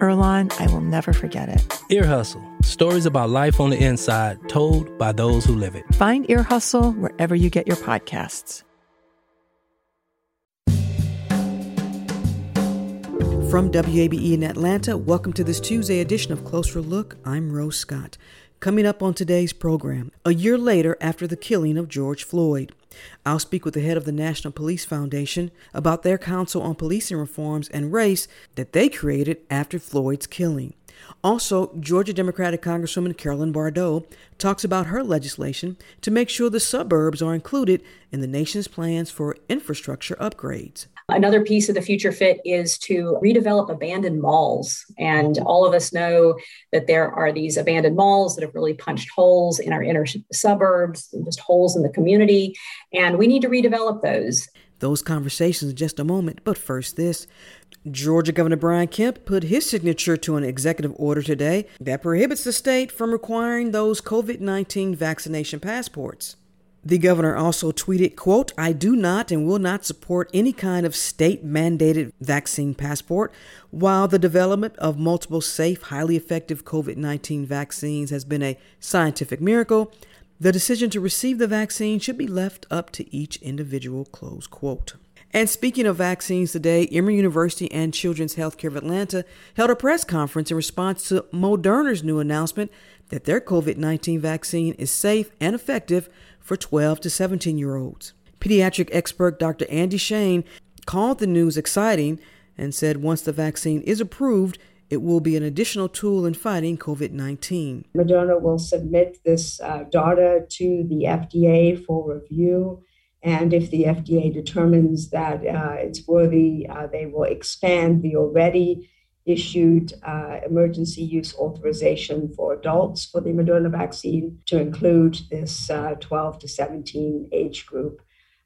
Earlonne, I will never forget it. Ear Hustle stories about life on the inside told by those who live it. Find Ear Hustle wherever you get your podcasts. From WABE in Atlanta, welcome to this Tuesday edition of Closer Look. I'm Rose Scott. Coming up on today's program, a year later after the killing of George Floyd. I'll speak with the head of the National Police Foundation about their Council on Policing Reforms and Race that they created after Floyd's killing. Also, Georgia Democratic Congresswoman Carolyn Bourdeaux talks about her legislation to make sure the suburbs are included in the nation's plans for infrastructure upgrades. Another piece of the future fit is to redevelop abandoned malls. And all of us know that there are these abandoned malls that have really punched holes in our inner suburbs, just holes in the community. And we need to redevelop those. Those conversations in just a moment. But first, this. Georgia Governor Brian Kemp put his signature to an executive order today that prohibits the state from requiring those COVID 19 vaccination passports. The governor also tweeted, quote, I do not and will not support any kind of state mandated vaccine passport. While the development of multiple safe, highly effective COVID 19 vaccines has been a scientific miracle, the decision to receive the vaccine should be left up to each individual, close quote. And speaking of vaccines today, Emory University and Children's Healthcare of Atlanta held a press conference in response to Moderna's new announcement that their COVID 19 vaccine is safe and effective for 12 to 17 year olds. Pediatric expert Dr. Andi Shane called the news exciting and said once the vaccine is approved, it will be an additional tool in fighting COVID 19. Moderna will submit this uh, data to the FDA for review. And if the FDA determines that uh, it's worthy, uh, they will expand the already issued uh, emergency use authorization for adults for the Moderna vaccine to include this uh, 12 to 17 age group.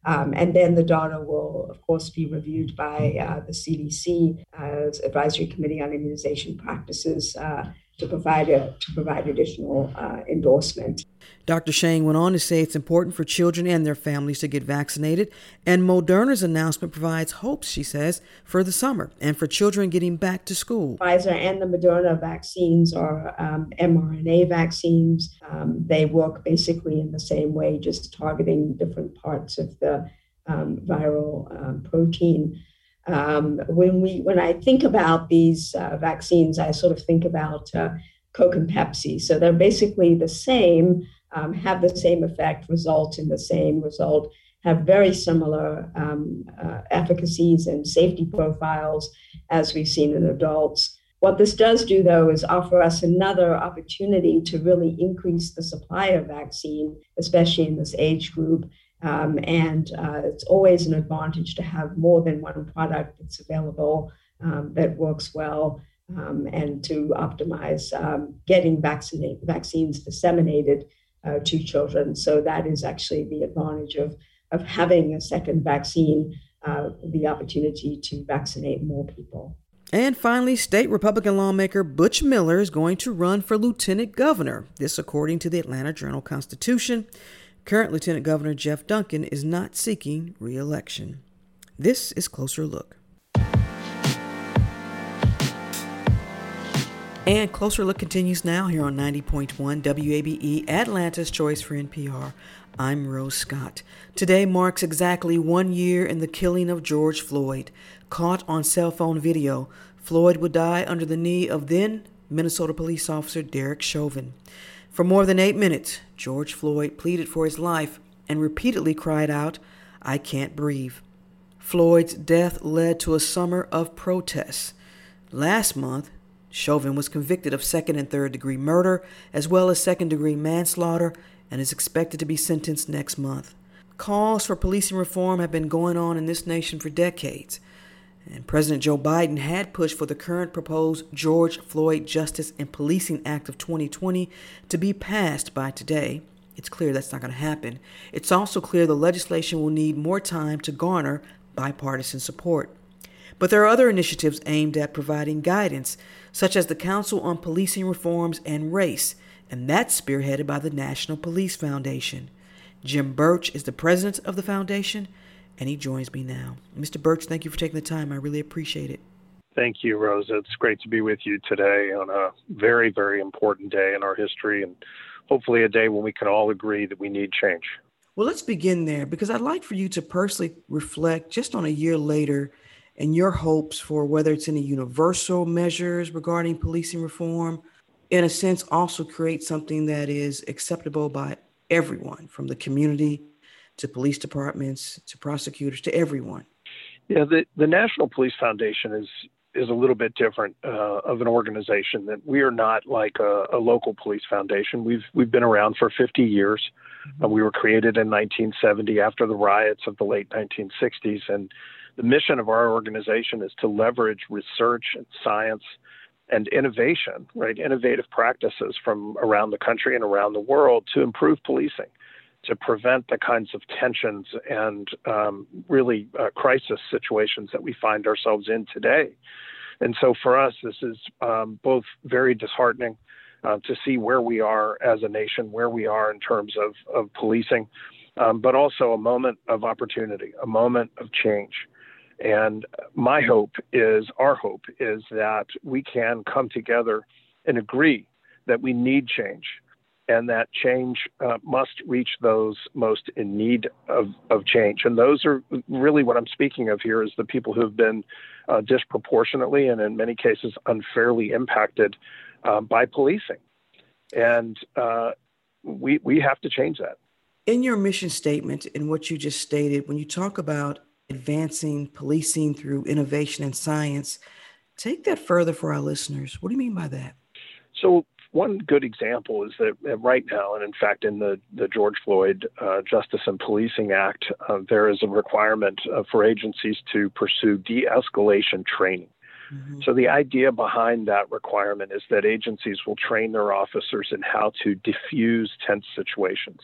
Um, and then the data will, of course, be reviewed by uh, the CDC as Advisory Committee on Immunization Practices uh, to provide a, to provide additional uh, endorsement. Dr. Shane went on to say it's important for children and their families to get vaccinated, and Moderna's announcement provides hopes, she says, for the summer and for children getting back to school. Pfizer and the Moderna vaccines are um, mRNA vaccines. Um, they work basically in the same way, just targeting different parts of the um, viral um, protein. Um, when we when I think about these uh, vaccines, I sort of think about uh, Coke and Pepsi. So they're basically the same, um, have the same effect, result in the same result, have very similar um, uh, efficacies and safety profiles as we've seen in adults. What this does do, though, is offer us another opportunity to really increase the supply of vaccine, especially in this age group, um, and uh, it's always an advantage to have more than one product that's available um, that works well um, and to optimize um, getting vaccinate, vaccines disseminated uh, to children. So that is actually the advantage of, of having a second vaccine, uh, the opportunity to vaccinate more people. And finally, state Republican lawmaker Butch Miller is going to run for lieutenant governor. This, according to the Atlanta Journal Constitution. Current Lieutenant Governor Jeff Duncan is not seeking re election. This is Closer Look. And Closer Look continues now here on 90.1 WABE, Atlanta's Choice for NPR. I'm Rose Scott. Today marks exactly one year in the killing of George Floyd. Caught on cell phone video, Floyd would die under the knee of then Minnesota police officer Derek Chauvin. For more than eight minutes, George Floyd pleaded for his life and repeatedly cried out, I can't breathe. Floyd's death led to a summer of protests. Last month, Chauvin was convicted of second and third degree murder, as well as second degree manslaughter, and is expected to be sentenced next month. Calls for policing reform have been going on in this nation for decades. And President Joe Biden had pushed for the current proposed George Floyd Justice and Policing Act of 2020 to be passed by today. It's clear that's not going to happen. It's also clear the legislation will need more time to garner bipartisan support. But there are other initiatives aimed at providing guidance, such as the Council on Policing Reforms and Race, and that's spearheaded by the National Police Foundation. Jim Burch is the president of the foundation, and he joins me now. Mr. Burch, thank you for taking the time. I really appreciate it. Thank you, Rosa. It's great to be with you today on a very, very important day in our history, and hopefully a day when we can all agree that we need change. Well, let's begin there because I'd like for you to personally reflect just on a year later and your hopes for whether it's any universal measures regarding policing reform, in a sense, also create something that is acceptable by everyone from the community to police departments to prosecutors to everyone. Yeah, the, the National Police Foundation is is a little bit different uh, of an organization. That we are not like a, a, local police foundation. We've we've been around for 50 years. Mm-hmm. Uh, we were created in 1970 after the riots of the late 1960s, and the mission of our organization is to leverage research and science and innovation, right? Innovative practices from around the country and around the world to improve policing, to prevent the kinds of tensions and um, really uh, crisis situations that we find ourselves in today. And so for us, this is um, both very disheartening uh, to see where we are as a nation, where we are in terms of, of policing, um, but also a moment of opportunity, a moment of change. And my hope is, our hope is that we can come together and agree that we need change and that change uh, must reach those most in need of, of change. And those are really what I'm speaking of here is the people who have been uh, disproportionately and in many cases unfairly impacted uh, by policing. And uh, we, we have to change that. In your mission statement, in what you just stated, when you talk about advancing policing through innovation and science. Take that further for our listeners. What do you mean by that? So, one good example is that right now, and in fact, in the, the George Floyd uh, Justice and Policing Act, uh, there is a requirement uh, for agencies to pursue de escalation training. Mm-hmm. So, the idea behind that requirement is that agencies will train their officers in how to diffuse tense situations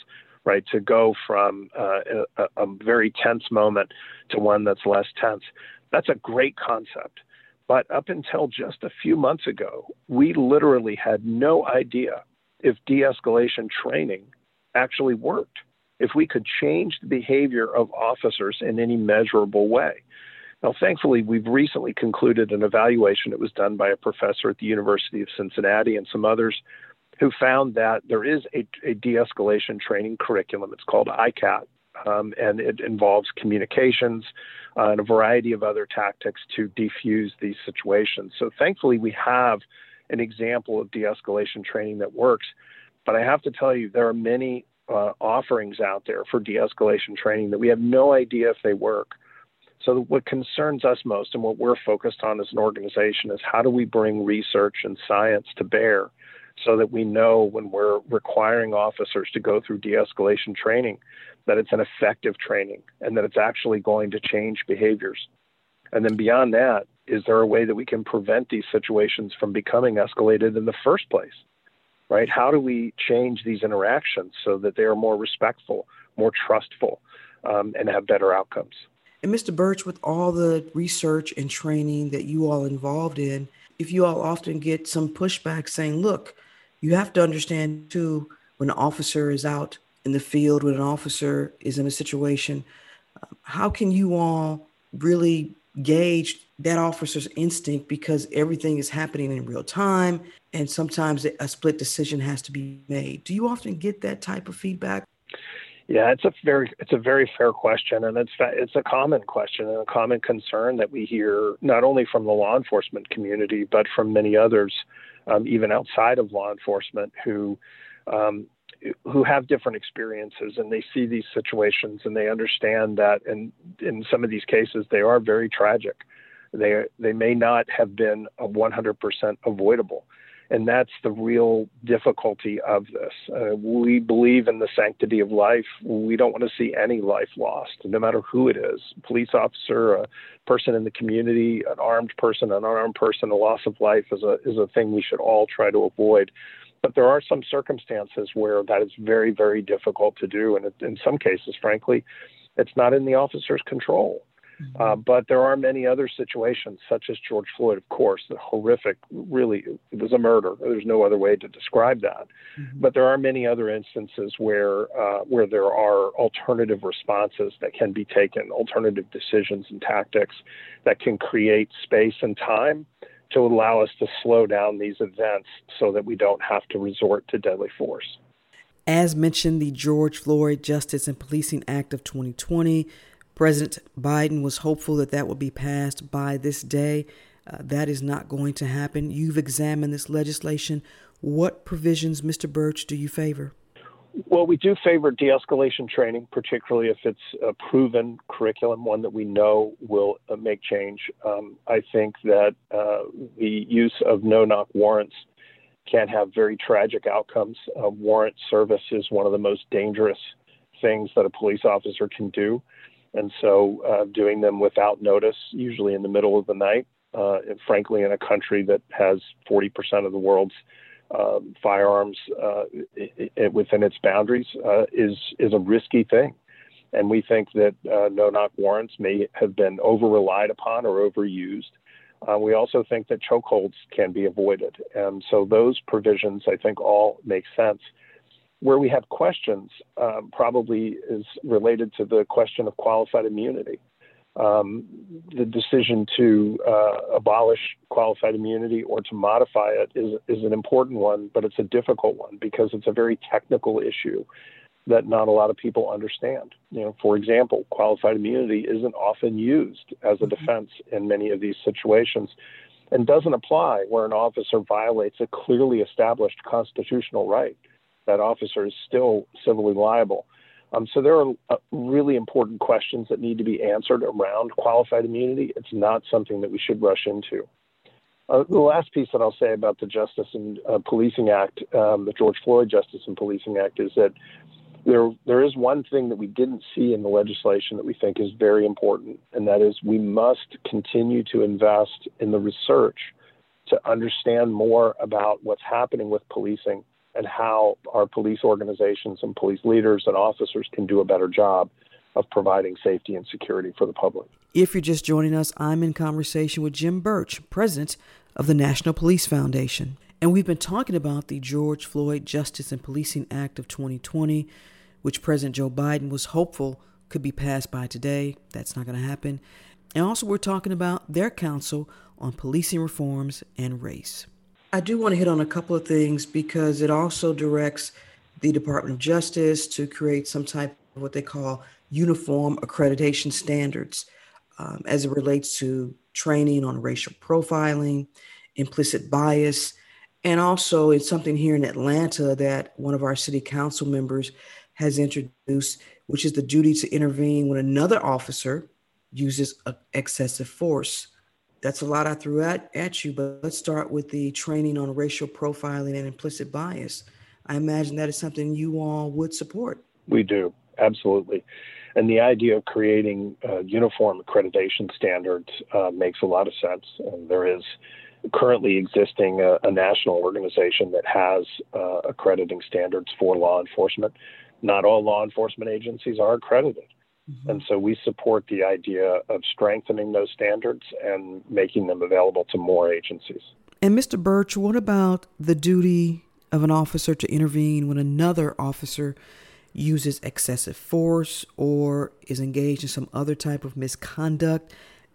right? To go from uh, a, a very tense moment to one that's less tense. That's a great concept. But up until just a few months ago, we literally had no idea if de escalation training actually worked, if we could change the behavior of officers in any measurable way. Now, thankfully, we've recently concluded an evaluation that was done by a professor at the University of Cincinnati and some others who found that there is a, a de escalation training curriculum. It's called ICAT, um, and it involves communications uh, and a variety of other tactics to defuse these situations. So, thankfully, we have an example of de escalation training that works. But I have to tell you, there are many uh, offerings out there for de escalation training that we have no idea if they work. So, what concerns us most and what we're focused on as an organization is how do we bring research and science to bear so that we know when we're requiring officers to go through de escalation training that it's an effective training and that it's actually going to change behaviors. And then beyond that, is there a way that we can prevent these situations from becoming escalated in the first place? Right? How do we change these interactions so that they are more respectful, more trustful, um, and have better outcomes? And Mr. Burch, with all the research and training that you all involved in, if you all often get some pushback saying, look, you have to understand too when an officer is out in the field, when an officer is in a situation, how can you all really gauge that officer's instinct because everything is happening in real time and sometimes a split decision has to be made. Do you often get that type of feedback? Yeah, it's a very it's a very fair question, and it's it's a common question and a common concern that we hear not only from the law enforcement community but from many others um, even outside of law enforcement, who um, who have different experiences and they see these situations and they understand that and in some of these cases they are very tragic. They they may not have been a 100% avoidable. And that's the real difficulty of this. Uh, we believe in the sanctity of life. We don't want to see any life lost, no matter who it is police officer, a person in the community, an armed person, an unarmed person. A loss of life is a, is a thing we should all try to avoid. But there are some circumstances where that is very, very difficult to do. And in some cases, frankly, it's not in the officer's control. Mm-hmm. Uh, but there are many other situations, such as George Floyd, of course, the horrific, really, it was a murder. There's no other way to describe that. Mm-hmm. But there are many other instances where, uh, where there are alternative responses that can be taken, alternative decisions and tactics that can create space and time to allow us to slow down these events so that we don't have to resort to deadly force. As mentioned, the George Floyd Justice and Policing Act of 2020 President Biden was hopeful that that would be passed by this day. Uh, that is not going to happen. You've examined this legislation. What provisions, Mr. Burch, do you favor? Well, we do favor de escalation training, particularly if it's a proven curriculum, one that we know will uh, make change. Um, I think that uh, the use of no knock warrants can have very tragic outcomes. Uh, warrant service is one of the most dangerous things that a police officer can do. And so uh, doing them without notice, usually in the middle of the night, uh, frankly, in a country that has 40% of the world's um, firearms uh, within its boundaries, uh, is, is a risky thing. And we think that uh, no knock warrants may have been over relied upon or overused. Uh, we also think that chokeholds can be avoided. And so those provisions, I think, all make sense. Where we have questions um, probably is related to the question of qualified immunity. Um, the decision to uh, abolish qualified immunity or to modify it is, is an important one, but it's a difficult one because it's a very technical issue that not a lot of people understand. You know, for example, qualified immunity isn't often used as a mm-hmm. defense in many of these situations and doesn't apply where an officer violates a clearly established constitutional right that officer is still civilly liable. Um, so there are uh, really important questions that need to be answered around qualified immunity. It's not something that we should rush into. Uh, the last piece that I'll say about the Justice and uh, Policing Act, um, the George Floyd Justice and Policing Act, is that there there is one thing that we didn't see in the legislation that we think is very important, and that is we must continue to invest in the research to understand more about what's happening with policing and how our police organizations and police leaders and officers can do a better job of providing safety and security for the public. If you're just joining us, I'm in conversation with Jim Burch, president of the National Police Foundation. And we've been talking about the George Floyd Justice and Policing Act of 2020, which President Joe Biden was hopeful could be passed by today. That's not going to happen. And also, we're talking about their council on policing reforms and race. I do want to hit on a couple of things because it also directs the Department of Justice to create some type of what they call uniform accreditation standards um, as it relates to training on racial profiling, implicit bias, and also it's something here in Atlanta that one of our city council members has introduced, which is the duty to intervene when another officer uses excessive force that's a lot I threw at, at you, but let's start with the training on racial profiling and implicit bias. I imagine that is something you all would support. We do, absolutely. And the idea of creating uh, uniform accreditation standards uh, makes a lot of sense. And there is currently existing a, a national organization that has uh, accrediting standards for law enforcement. Not all law enforcement agencies are accredited. Mm-hmm. And so we support the idea of strengthening those standards and making them available to more agencies. And Mr. Burch, what about the duty of an officer to intervene when another officer uses excessive force or is engaged in some other type of misconduct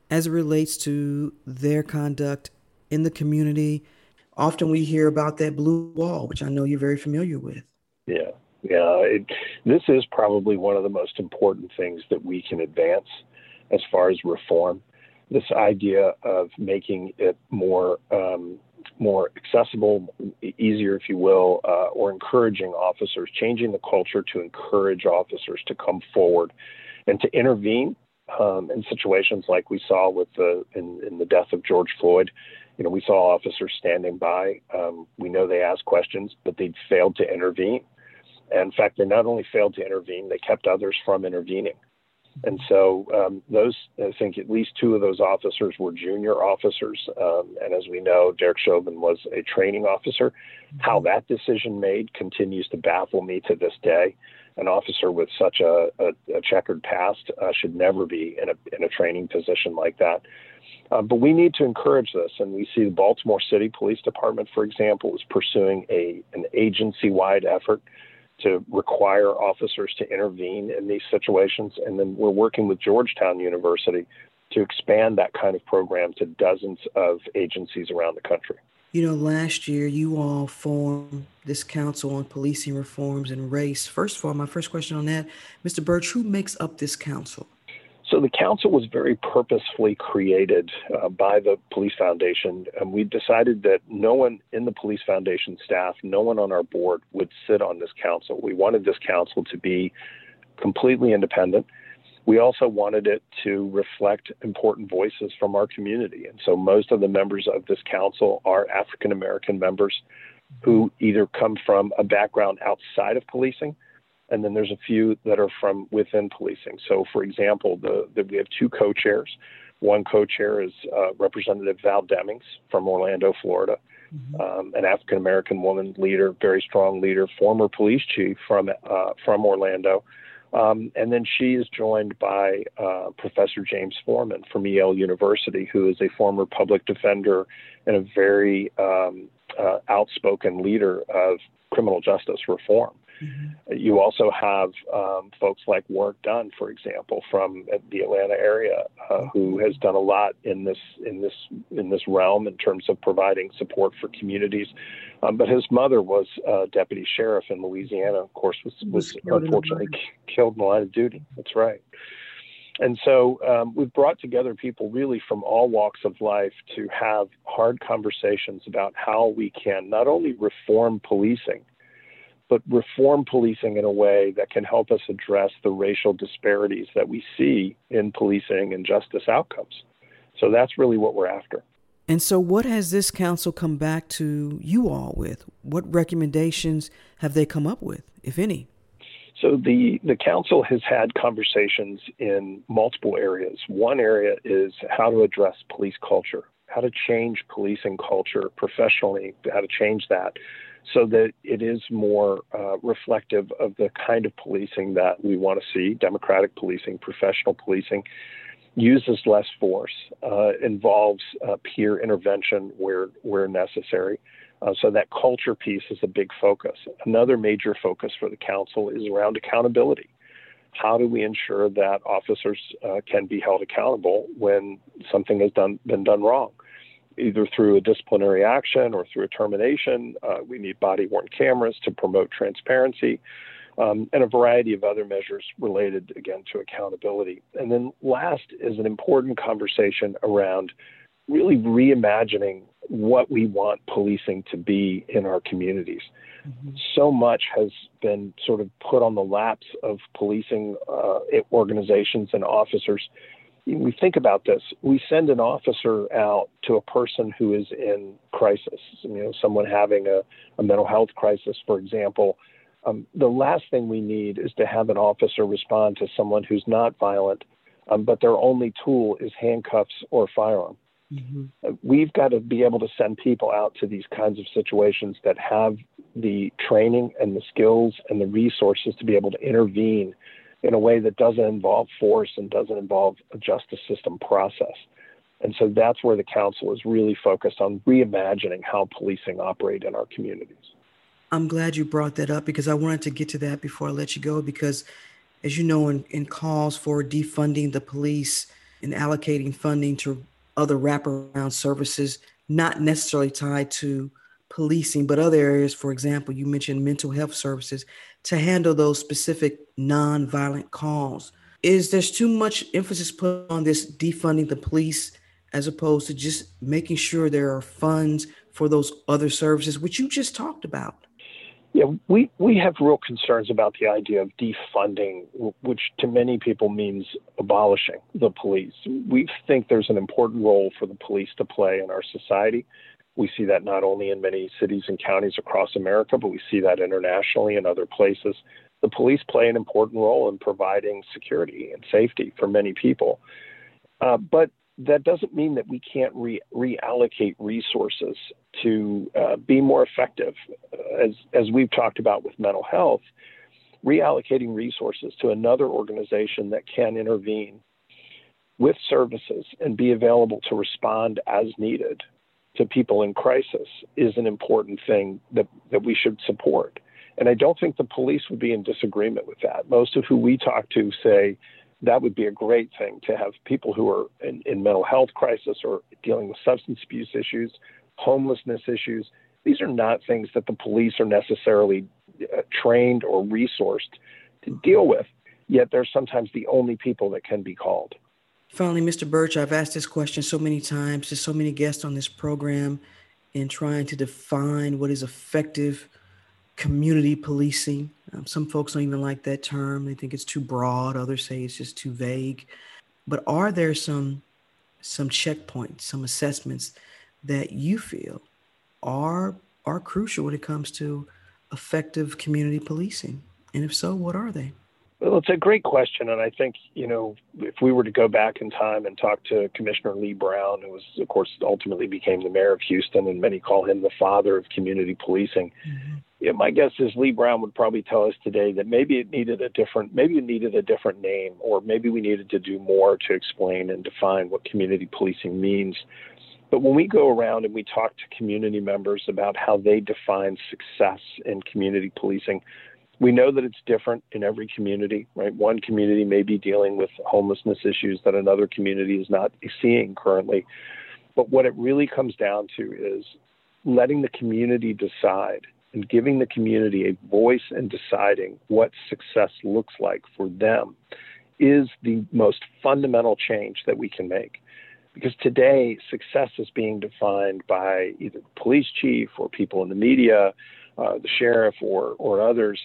as it relates to their conduct in the community? Often we hear about that blue wall, which I know you're very familiar with. Yeah. Yeah, it, this is probably one of the most important things that we can advance as far as reform. This idea of making it more um, more accessible, easier, if you will, uh, or encouraging officers, changing the culture to encourage officers to come forward and to intervene um, in situations like we saw with the in, in the death of George Floyd you know, we saw officers standing by. Um, we know they asked questions, but they failed to intervene. And in fact, they not only failed to intervene, they kept others from intervening. And so um, those, I think at least two of those officers were junior officers. Um, and as we know, Derek Chauvin was a training officer. How that decision made continues to baffle me to this day. An officer with such a, a, a checkered past uh, should never be in a, in a training position like that. Uh, but we need to encourage this, and we see the Baltimore City Police Department, for example, is pursuing a an agency-wide effort to require officers to intervene in these situations, and then we're working with Georgetown University to expand that kind of program to dozens of agencies around the country. You know, last year you all formed this Council on Policing Reforms and Race. First of all, my first question on that, Mr. Burch, who makes up this council? So the council was very purposefully created uh, by the Police Foundation, and we decided that no one in the Police Foundation staff, no one on our board would sit on this council. We wanted this council to be completely independent. We also wanted it to reflect important voices from our community. And so most of the members of this council are African American members who either come from a background outside of policing and then there's a few that are from within policing. So, for example, the, the we have two co-chairs. One co-chair is uh, Representative Val Demings from Orlando, Florida, mm-hmm. um, an African American woman leader, very strong leader, former police chief from uh, from Orlando. Um, and then she is joined by uh, Professor James Forman from Yale University, who is a former public defender and a very um, uh, outspoken leader of criminal justice reform. Mm-hmm. You also have um, folks like Warrick Dunn, for example, from the Atlanta area, uh, who has done a lot in this in this in this realm in terms of providing support for communities. Um, but his mother was a deputy sheriff in Louisiana. Of course, was was, was unfortunately killed in the line of duty. That's right. And so um, we've brought together people really from all walks of life to have hard conversations about how we can not only reform policing, but reform policing in a way that can help us address the racial disparities that we see in policing and justice outcomes. So that's really what we're after. And so, what has this council come back to you all with? What recommendations have they come up with, if any? So, the, the council has had conversations in multiple areas. One area is how to address police culture, how to change policing culture professionally, how to change that so that it is more uh, reflective of the kind of policing that we want to see democratic policing, professional policing, uses less force, uh, involves uh, peer intervention where, where necessary. Uh, so that culture piece is a big focus. Another major focus for the council is around accountability. How do we ensure that officers uh, can be held accountable when something has done, been done wrong? Either through a disciplinary action or through a termination. Uh, we need body worn cameras to promote transparency. Um, and a variety of other measures related again to accountability. And then last is an important conversation around really reimagining what we want policing to be in our communities. Mm-hmm. So much has been sort of put on the laps of policing uh, organizations and officers we think about this. We send an officer out to a person who is in crisis, you know, someone having a, a mental health crisis, for example. Um, the last thing we need is to have an officer respond to someone who's not violent, um, but their only tool is handcuffs or firearm. Mm-hmm. Uh, we've got to be able to send people out to these kinds of situations that have the training and the skills and the resources to be able to intervene in a way that doesn't involve force and doesn't involve a justice system process. And so that's where the council is really focused on reimagining how policing operate in our communities. I'm glad you brought that up because I wanted to get to that before I let you go because as you know in, in calls for defunding the police and allocating funding to other wraparound services not necessarily tied to policing, but other areas, for example, you mentioned mental health services to handle those specific nonviolent calls. Is there's too much emphasis put on this defunding the police as opposed to just making sure there are funds for those other services, which you just talked about? Yeah, we, we have real concerns about the idea of defunding, which to many people means abolishing the police. We think there's an important role for the police to play in our society. We see that not only in many cities and counties across America, but we see that internationally in other places. The police play an important role in providing security and safety for many people. Uh, but that doesn't mean that we can't re- reallocate resources to uh, be more effective. As, as we've talked about with mental health, reallocating resources to another organization that can intervene with services and be available to respond as needed to people in crisis is an important thing that, that we should support. And I don't think the police would be in disagreement with that. Most of who we talk to say that would be a great thing to have people who are in, in mental health crisis or dealing with substance abuse issues, homelessness issues. These are not things that the police are necessarily uh, trained or resourced to deal with, yet they're sometimes the only people that can be called. Finally, Mr. Burch, I've asked this question so many times to so many guests on this program in trying to define what is effective community policing. Um, some folks don't even like that term. They think it's too broad. Others say it's just too vague. But are there some some checkpoints, some assessments that you feel are are crucial when it comes to effective community policing? And if so, what are they? Well, it's a great question, and I think you know if we were to go back in time and talk to Commissioner Lee Brown, who was, of course, ultimately became the mayor of Houston, and many call him the father of community policing. Mm-hmm yeah, my guess is Lee Brown would probably tell us today that maybe it needed a different, maybe it needed a different name, or maybe we needed to do more to explain and define what community policing means. But when we go around and we talk to community members about how they define success in community policing, we know that it's different in every community, right? One community may be dealing with homelessness issues that another community is not seeing currently. But what it really comes down to is letting the community decide and giving the community a voice and deciding what success looks like for them is the most fundamental change that we can make. Because today, success is being defined by either the police chief or people in the media, uh, the sheriff, or, or others.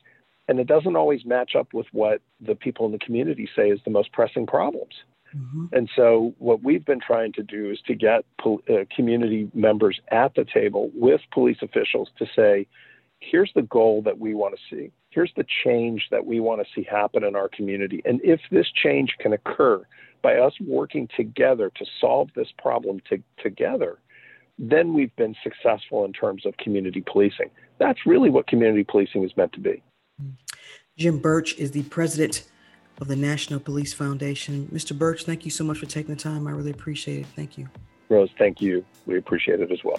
And it doesn't always match up with what the people in the community say is the most pressing problems. Mm-hmm. And so, what we've been trying to do is to get pol- uh, community members at the table with police officials to say, here's the goal that we want to see. Here's the change that we want to see happen in our community. And if this change can occur by us working together to solve this problem to, together, then we've been successful in terms of community policing. That's really what community policing is meant to be. Jim Burch is the president of the National Police Foundation. Mr. Burch, thank you so much for taking the time. I really appreciate it. Thank you. Rose, thank you. We appreciate it as well.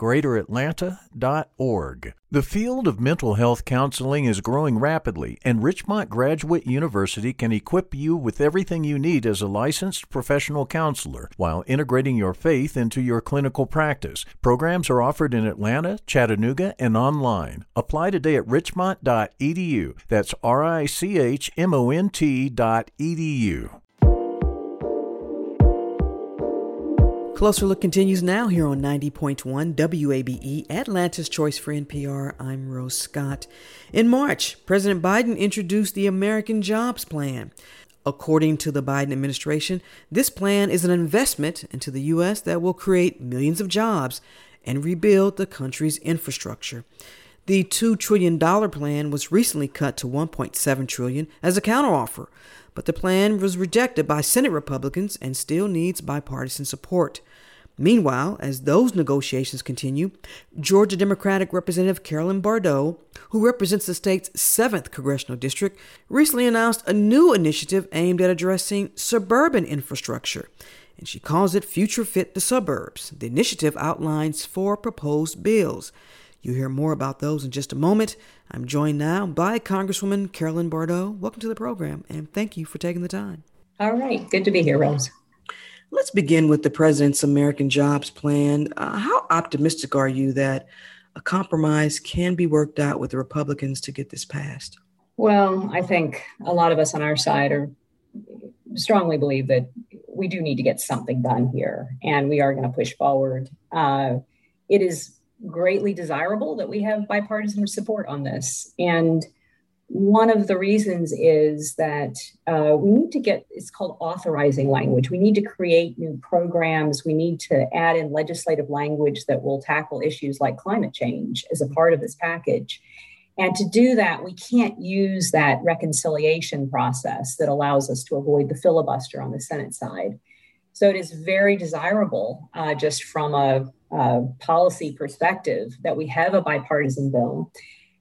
greateratlanta.org. The field of mental health counseling is growing rapidly, and Richmont Graduate University can equip you with everything you need as a licensed professional counselor while integrating your faith into your clinical practice. Programs are offered in Atlanta, Chattanooga, and online. Apply today at richmont.edu. That's R I C H M O N T.edu. Closer Look continues now here on 90.1 WABE, Atlanta's Choice for NPR. I'm Rose Scott. In March, President Biden introduced the American Jobs Plan. According to the Biden administration, this plan is an investment into the U.S. that will create millions of jobs and rebuild the country's infrastructure. The $2 trillion plan was recently cut to $1.7 trillion as a counteroffer, but the plan was rejected by Senate Republicans and still needs bipartisan support. Meanwhile, as those negotiations continue, Georgia Democratic Representative Carolyn Bourdeaux, who represents the state's 7th congressional district, recently announced a new initiative aimed at addressing suburban infrastructure, and she calls it Future Fit the Suburbs. The initiative outlines four proposed bills You'll hear more about those in just a moment. I'm joined now by Congresswoman Carolyn Bourdeaux. Welcome to the program, and thank you for taking the time. All right. Good to be here, Rose. Let's begin with the president's American Jobs Plan. Uh, how optimistic are you that a compromise can be worked out with the Republicans to get this passed? Well, I think a lot of us on our side are strongly believe that we do need to get something done here, and we are going to push forward. Uh, it is greatly desirable that we have bipartisan support on this. And one of the reasons is that uh, we need to get it's called authorizing language. We need to create new programs. We need to add in legislative language that will tackle issues like climate change as a part of this package. And to do that, we can't use that reconciliation process that allows us to avoid the filibuster on the Senate side. So it is very desirable, uh, just from a uh, policy perspective that we have a bipartisan bill.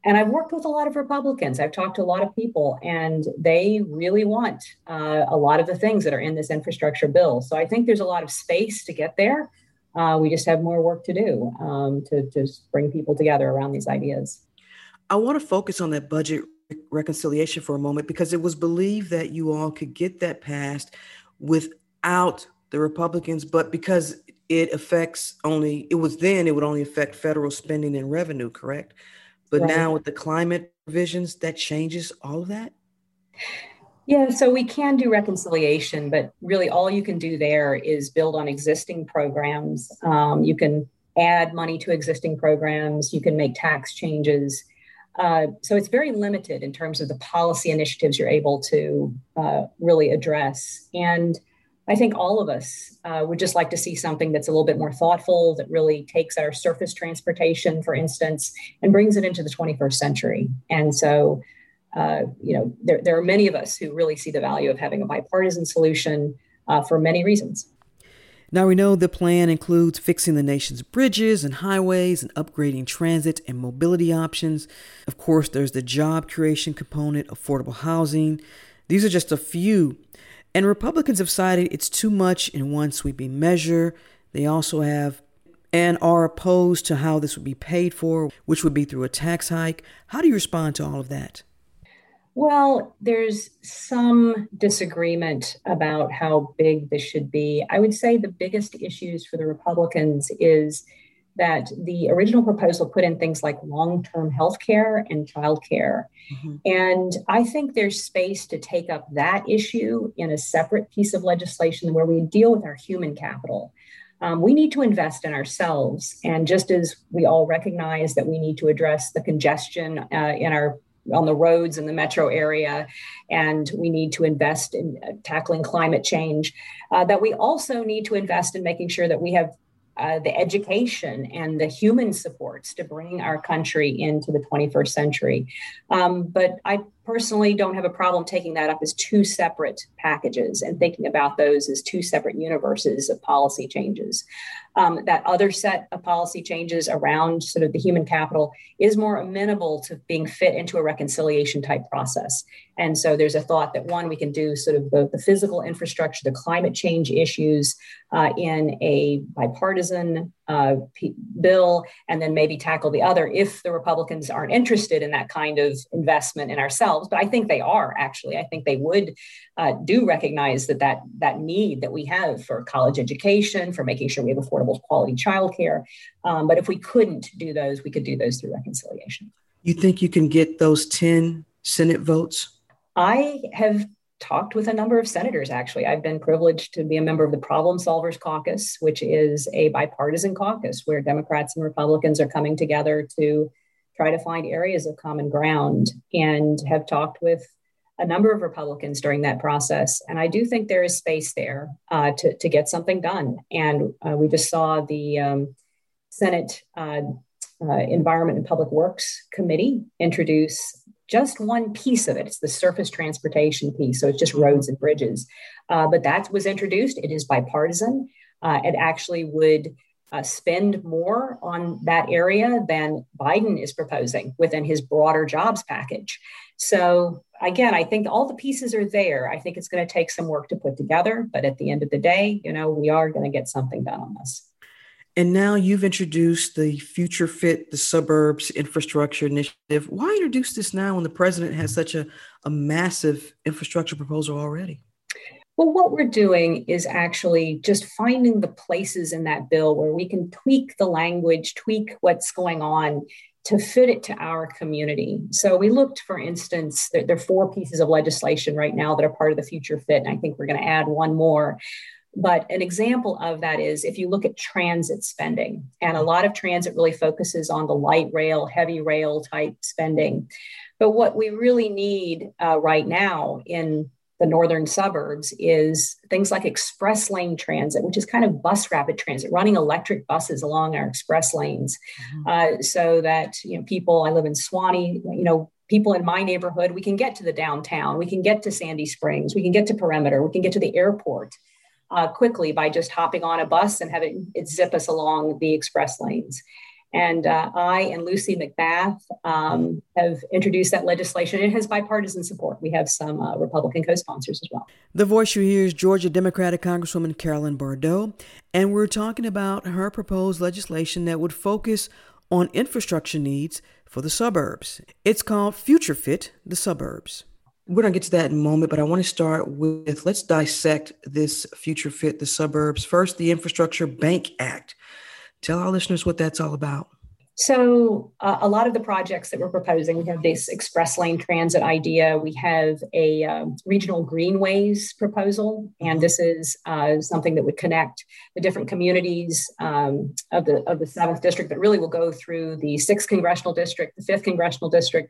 And I've worked with a lot of Republicans. I've talked to a lot of people, and they really want uh, a lot of the things that are in this infrastructure bill. So I think there's a lot of space to get there. Uh, we just have more work to do um, to, to bring people together around these ideas. I want to focus on that budget reconciliation for a moment because it was believed that you all could get that passed without the Republicans, but because it affects only it was then it would only affect federal spending and revenue correct but right. now with the climate provisions that changes all of that? Yeah so we can do reconciliation but really all you can do there is build on existing programs. Um, you can add money to existing programs. You can make tax changes. Uh, so it's very limited in terms of the policy initiatives you're able to uh, really address. And I think all of us uh, would just like to see something that's a little bit more thoughtful, that really takes our surface transportation, for instance, and brings it into the 21st century. And so, uh, you know, there, there are many of us who really see the value of having a bipartisan solution uh, for many reasons. Now we know the plan includes fixing the nation's bridges and highways and upgrading transit and mobility options. Of course, there's the job creation component, affordable housing. These are just a few and Republicans have cited it's too much in one sweeping measure. They also have and are opposed to how this would be paid for, which would be through a tax hike. How do you respond to all of that? Well, there's some disagreement about how big this should be. I would say the biggest issues for the Republicans is that the original proposal put in things like long term health care and child care. Mm-hmm. And I think there's space to take up that issue in a separate piece of legislation where we deal with our human capital. Um, we need to invest in ourselves. And just as we all recognize that we need to address the congestion uh, in our on the roads in the metro area, and we need to invest in uh, tackling climate change. Uh, that we also need to invest in making sure that we have uh, the education and the human supports to bring our country into the 21st century. Um, but I personally don't have a problem taking that up as two separate packages and thinking about those as two separate universes of policy changes. Um, that other set of policy changes around sort of the human capital is more amenable to being fit into a reconciliation type process. And so there's a thought that one, we can do sort of the, the physical infrastructure, the climate change issues uh, in a bipartisan uh, bill, and then maybe tackle the other if the Republicans aren't interested in that kind of investment in ourselves. But I think they are actually. I think they would uh, do recognize that that that need that we have for college education, for making sure we have affordable quality childcare. Um, but if we couldn't do those, we could do those through reconciliation. You think you can get those ten Senate votes? I have talked with a number of senators, actually. I've been privileged to be a member of the Problem Solvers Caucus, which is a bipartisan caucus where Democrats and Republicans are coming together to try to find areas of common ground and have talked with a number of Republicans during that process. And I do think there is space there uh, to, to get something done. And uh, we just saw the um, Senate uh, uh Environment and Public Works Committee introduce just one piece of it. It's the surface transportation piece. So it's just roads and bridges. Uh, but that was introduced. It is bipartisan. Uh, it actually would uh, spend more on that area than Biden is proposing within his broader jobs package. So again, I think all the pieces are there. I think it's going to take some work to put together, but at the end of the day, you know, we are going to get something done on this. And now you've introduced the Future Fit, the Suburbs Infrastructure Initiative. Why introduce this now when the president has such a, a massive infrastructure proposal already? Well, what we're doing is actually just finding the places in that bill where we can tweak the language, tweak what's going on to fit it to our community. So we looked, for instance, there, there, are four pieces of legislation right now that are part of the Future Fit, and I think we're going to add one more. But an example of that is if you look at transit spending, and a lot of transit really focuses on the light rail, heavy rail type spending. But what we really need uh, right now in the northern suburbs is things like express lane transit, which is kind of bus rapid transit, running electric buses along our express lanes, mm-hmm. uh, so that you know people. I live in Suwanee, you know. People in my neighborhood, we can get to the downtown, we can get to Sandy Springs, we can get to Perimeter, we can get to the airport uh, quickly by just hopping on a bus and having it zip us along the express lanes. And uh, I and Lucy McBath um, have introduced that legislation. It has bipartisan support. We have some uh, Republican co sponsors as well. The voice you hear is Georgia Democratic Congresswoman Carolyn Bourdeaux, and we're talking about her proposed legislation that would focus on infrastructure needs for the suburbs. It's called Future Fit the Suburbs. We're going to get to that in a moment, but I want to start with let's dissect this Future Fit the Suburbs. First, the Infrastructure Bank Act. Tell our listeners what that's all about. So, uh, a lot of the projects that we're proposing, we have this express lane transit idea. We have a um, regional greenways proposal, and this is uh, something that would connect the different communities um, of the of the seventh district, but really will go through the sixth congressional district, the fifth congressional district,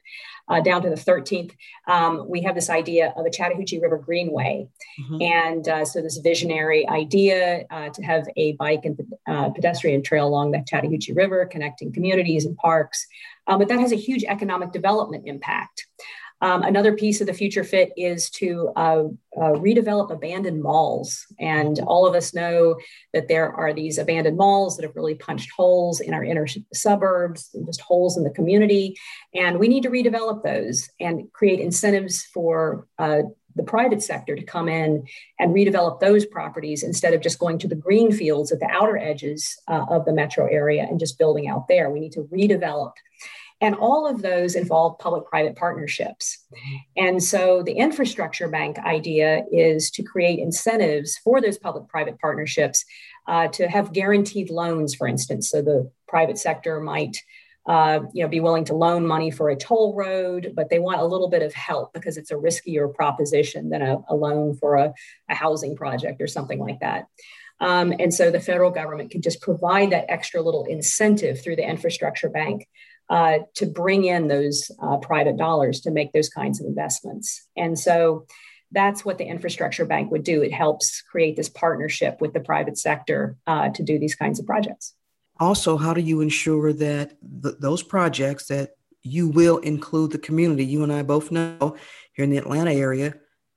uh, down to the thirteenth. Um, we have this idea of a Chattahoochee River Greenway, mm-hmm. and uh, so this visionary idea uh, to have a bike and uh, pedestrian trail along the Chattahoochee River, connecting communities communities and parks. Um, but that has a huge economic development impact. Um, another piece of the future fit is to uh, uh, redevelop abandoned malls. And all of us know that there are these abandoned malls that have really punched holes in our inner suburbs, just holes in the community. And we need to redevelop those and create incentives for uh, the private sector to come in and redevelop those properties instead of just going to the green fields at the outer edges uh, of the metro area and just building out there. We need to redevelop. And all of those involve public private partnerships. And so the infrastructure bank idea is to create incentives for those public private partnerships uh, to have guaranteed loans, for instance. So the private sector might uh, you know, be willing to loan money for a toll road, but they want a little bit of help because it's a riskier proposition than a, a loan for a, a, housing project or something like that. Um, and so the federal government can just provide that extra little incentive through the infrastructure bank uh, to bring in those uh, private dollars to make those kinds of investments. And so that's what the infrastructure bank would do. It helps create this partnership with the private sector uh, to do these kinds of projects also how do you ensure that th- those projects that you will include the community you and i both know here in the atlanta area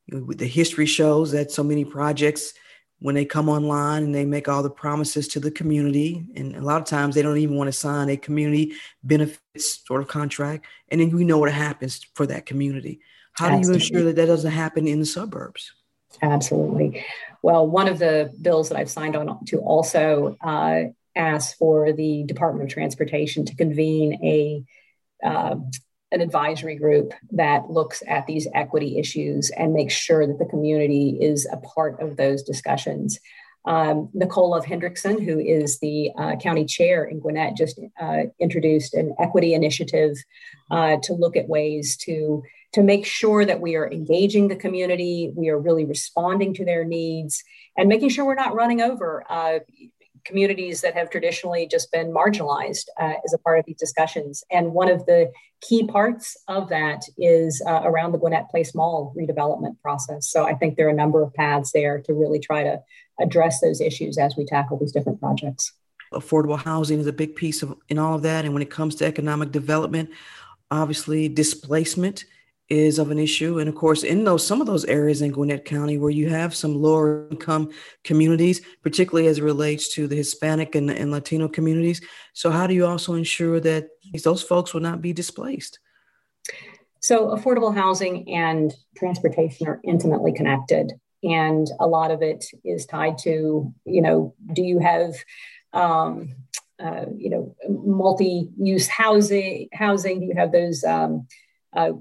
the history shows that so many projects when they come online and they make all the promises to the community and a lot of times they don't even want to sign a community benefits sort of contract and then we know what happens for that community how Absolutely. do you ensure that that doesn't happen in the suburbs Absolutely. Well, one of the bills that I've signed on to also uh, asked for the Department of Transportation to convene a uh, an advisory group that looks at these equity issues and makes sure that the community is a part of those discussions. Um, Nicole Love Hendrickson, who is the uh, county chair in Gwinnett, just uh, introduced an equity initiative uh, to look at ways to to make sure that we are engaging the community, we are really responding to their needs, and making sure we're not running over uh, communities that have traditionally just been marginalized uh, as a part of these discussions. And one of the key parts of that is uh, around the Gwinnett Place Mall redevelopment process. So I think there are a number of paths there to really try to address those issues as we tackle these different projects. Affordable housing is a big piece of in all of that. And when it comes to economic development, obviously displacement is of an issue. And of course, in those some of those areas in Gwinnett County where you have some lower income communities, particularly as it relates to the Hispanic and, and Latino communities. So how do you also ensure that those folks will not be displaced? So affordable housing and transportation are intimately connected. And a lot of it is tied to, you know, do you have um, uh, you know, multi-use housing. Housing. Do you have those um, uh,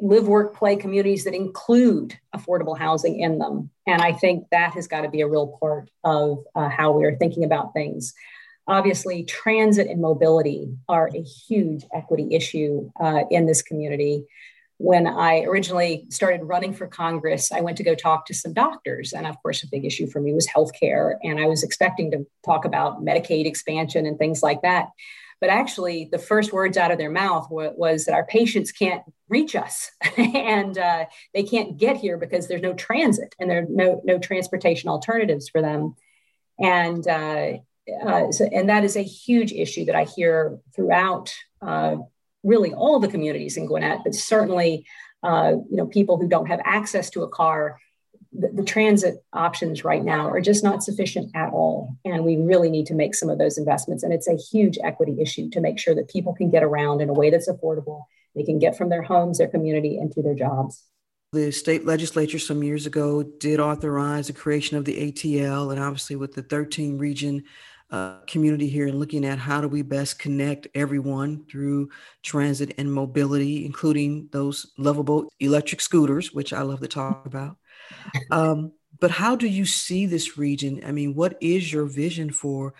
live, work, play communities that include affordable housing in them, and I think that has got to be a real part of uh, how we are thinking about things. Obviously, transit and mobility are a huge equity issue uh, in this community when I originally started running for Congress, I went to go talk to some doctors. And of course, a big issue for me was healthcare. And I was expecting to talk about Medicaid expansion and things like that. But actually, the first words out of their mouth was that our patients can't reach us and uh, they can't get here because there's no transit and there are no, no transportation alternatives for them. And uh, uh, so, and that is a huge issue that I hear throughout uh, really all the communities in Gwinnett, but certainly, uh, you know, people who don't have access to a car, the, the, transit options right now are just not sufficient at all. And we really need to make some of those investments. And it's a huge equity issue to make sure that people can get around in a way that's affordable. They can get from their homes, their community, and to their jobs. The state legislature some years ago did authorize the creation of the ATL, and obviously with the 13 region uh, community here and looking at how do we best connect everyone through transit and mobility, including those lovable electric scooters, which I love to talk about. Um, but how do you see this region? I mean, what is your vision for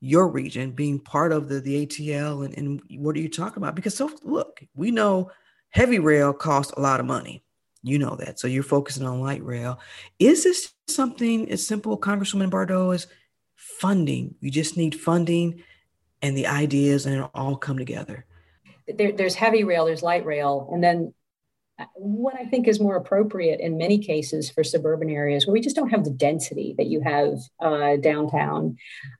your region being part of the, the ATL and, and what are you talking about? Because so look, we know heavy rail costs a lot of money. You know that. So you're focusing on light rail. Is this something as simple, Congresswoman Bourdeaux, as funding. You just need funding and the ideas, and it all come together. There, there's heavy rail, there's light rail, and then what I think is more appropriate in many cases for suburban areas where we just don't have the density that you have uh, downtown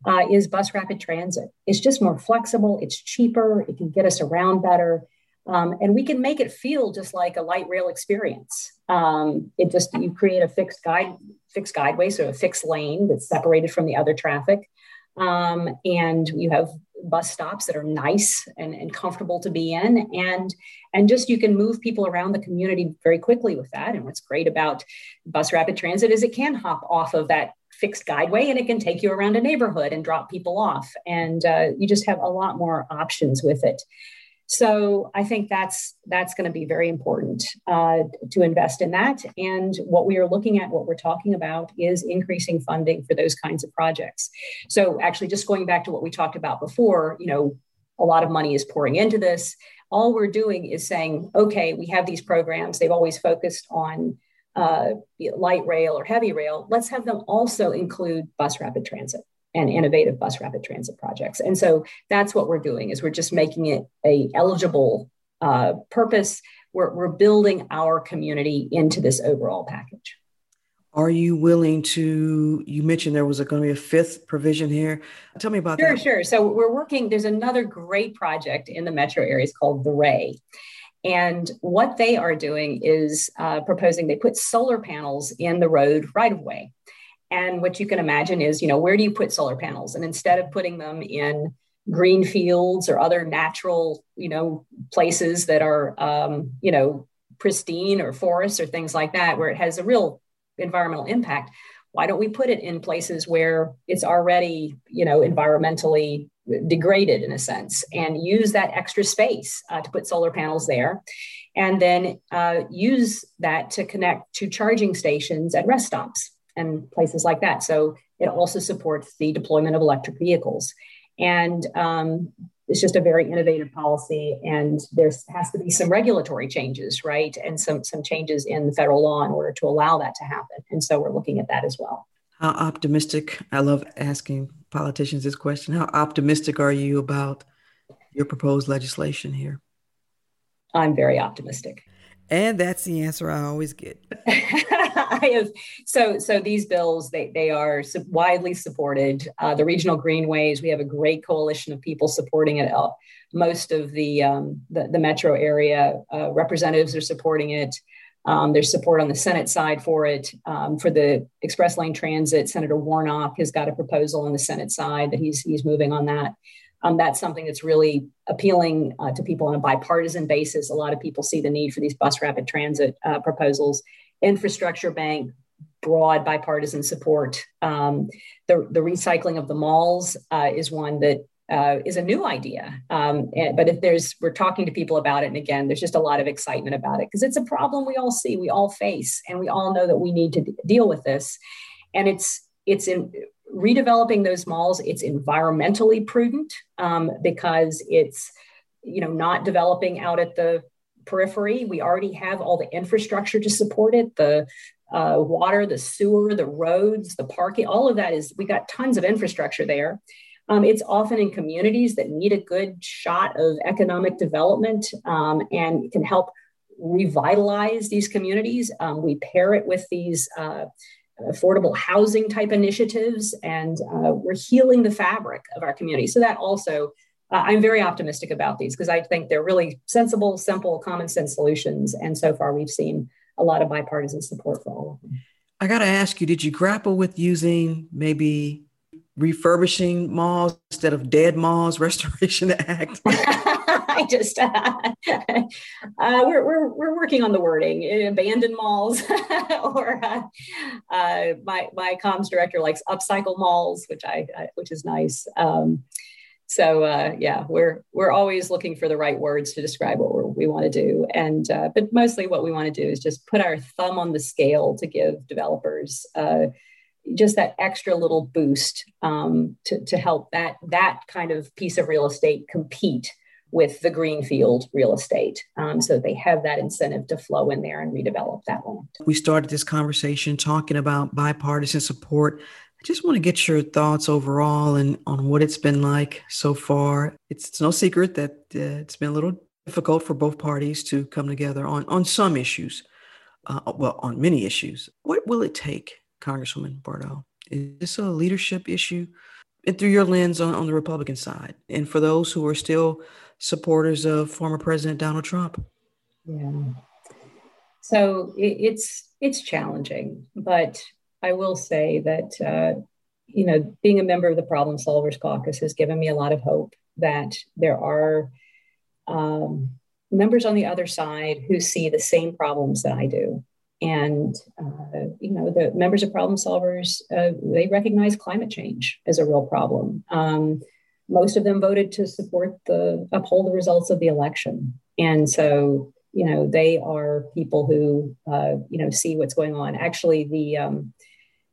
uh, is bus rapid transit. It's just more flexible, it's cheaper, it can get us around better. Um, and we can make it feel just like a light rail experience. Um, it just you create a fixed guide, fixed guideway, so a fixed lane that's separated from the other traffic, um, and you have bus stops that are nice and, and comfortable to be in, and and just you can move people around the community very quickly with that. And what's great about bus rapid transit is it can hop off of that fixed guideway and it can take you around a neighborhood and drop people off, and uh, you just have a lot more options with it. So I think that's that's going to be very important uh, to invest in that. And what we are looking at, what we're talking about, is increasing funding for those kinds of projects. So actually, just going back to what we talked about before, you know, a lot of money is pouring into this. All we're doing is saying, okay, we have these programs. They've always focused on uh, light rail or heavy rail. Let's have them also include bus rapid transit and innovative bus rapid transit projects. And so that's what we're doing is we're just making it a eligible uh, purpose. We're, we're building our community into this overall package. Are you willing to? You mentioned there was going to be a fifth provision here. Tell me about sure, that. Sure, sure. So we're working. There's another great project in the metro areas called the Ray, and what they are doing is uh, proposing they put solar panels in the road right of way. And what you can imagine is, you know, where do you put solar panels? And instead of putting them in green fields or other natural, you know, places that are, um, you know, pristine or forests or things like that, where it has a real environmental impact, why don't we put it in places where it's already, you know, environmentally degraded in a sense and use that extra space uh, to put solar panels there and then uh, use that to connect to charging stations at rest stops and places like that. So it also supports the deployment of electric vehicles. And um, it's just a very innovative policy. And there has to be some regulatory changes, right? And some, some changes in the federal law in order to allow that to happen. And so we're looking at that as well. How optimistic, I love asking politicians this question. How optimistic are you about your proposed legislation here? I'm very optimistic. And that's the answer I always get. I have so so these bills they they are widely supported. Uh, the regional greenways we have a great coalition of people supporting it. Uh, most of the, um, the, the metro area uh, representatives are supporting it. Um, there's support on the Senate side for it. Um, for the express lane transit, Senator Warnock has got a proposal on the Senate side that he's he's moving on that. Um, that's something that's really appealing uh, to people on a bipartisan basis. A lot of people see the need for these bus rapid transit uh, proposals infrastructure bank broad bipartisan support. Um, the, the recycling of the malls uh, is one that uh, is a new idea. Um, and, but if there's, we're talking to people about it, and again, there's just a lot of excitement about it because it's a problem we all see, we all face, and we all know that we need to d- deal with this. And it's it's in redeveloping those malls. It's environmentally prudent um, because it's you know not developing out at the periphery. We already have all the infrastructure to support it. The uh, water, the sewer, the roads, the parking, all of that is, we got tons of infrastructure there. Um, it's often in communities that need a good shot of economic development um, and can help revitalize these communities. Um, we pair it with these uh, affordable housing type initiatives, and uh, we're healing the fabric of our community. So that also, uh, I'm very optimistic about these because I think they're really sensible, simple, common sense solutions. And so far, we've seen a lot of bipartisan support for all of them. I got to ask you, did you grapple with using maybe refurbishing malls instead of dead malls restoration act. I just uh, uh, we're, we're, we're working on the wording abandoned malls or uh, uh, my my comms director likes upcycle malls which i, I which is nice. Um, so uh, yeah we're we're always looking for the right words to describe what we want to do. And uh, but mostly what we want to do is just put our thumb on the scale to give developers uh, just that extra little boost um, to, to help that that kind of piece of real estate compete with the greenfield real estate. Um, so they have that incentive to flow in there and redevelop that land. We started this conversation talking about bipartisan support. I just want to get your thoughts overall and on what it's been like so far. It's, it's no secret that uh, it's been a little difficult for both parties to come together on on some issues uh, well on many issues. What will it take Congresswoman Bourdeaux? Is this a leadership issue? And through your lens on, on the Republican side, and for those who are still supporters of former President Donald Trump? Yeah. So it, it's it's challenging, but I will say that uh, you know being a member of the Problem Solvers Caucus has given me a lot of hope that there are um, members on the other side who see the same problems that I do and, uh, you know, the members of Problem Solvers, uh, they recognize climate change as a real problem. Um, most of them voted to support the, uphold the results of the election. And so, you know, they are people who, uh, you know, see what's going on. Actually, the, um,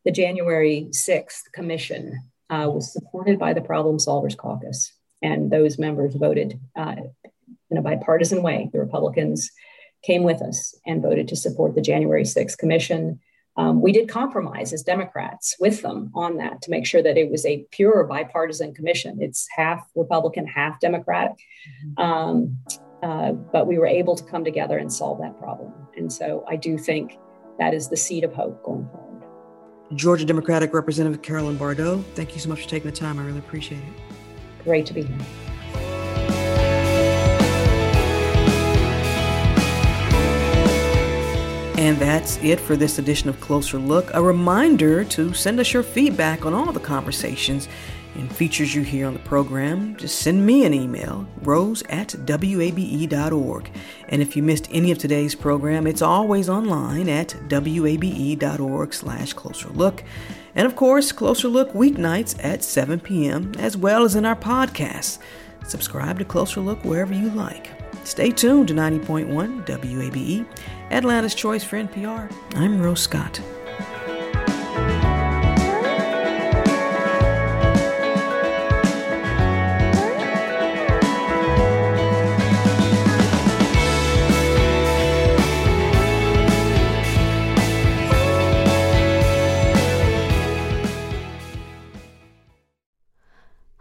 the January 6th commission uh, was supported by the Problem Solvers Caucus. And those members voted uh, in a bipartisan way. The Republicans came with us and voted to support the January 6th commission. Um, we did compromise as Democrats with them on that to make sure that it was a pure bipartisan commission. It's half Republican, half Democratic. Mm-hmm. Um, uh, but we were able to come together and solve that problem. And so I do think that is the seed of hope going forward. Georgia Democratic Representative Carolyn Bourdeaux, thank you so much for taking the time. I really appreciate it. Great to be here. And that's it for this edition of Closer Look. A reminder to send us your feedback on all the conversations and features you hear on the program. Just send me an email, rose at wabe.org. And if you missed any of today's program, it's always online at wabe.org slash closer look. And of course, Closer Look weeknights at 7 p.m., as well as in our podcasts. Subscribe to Closer Look wherever you like. Stay tuned to 90.1 WABE, Atlanta's Choice for NPR. I'm Rose Scott.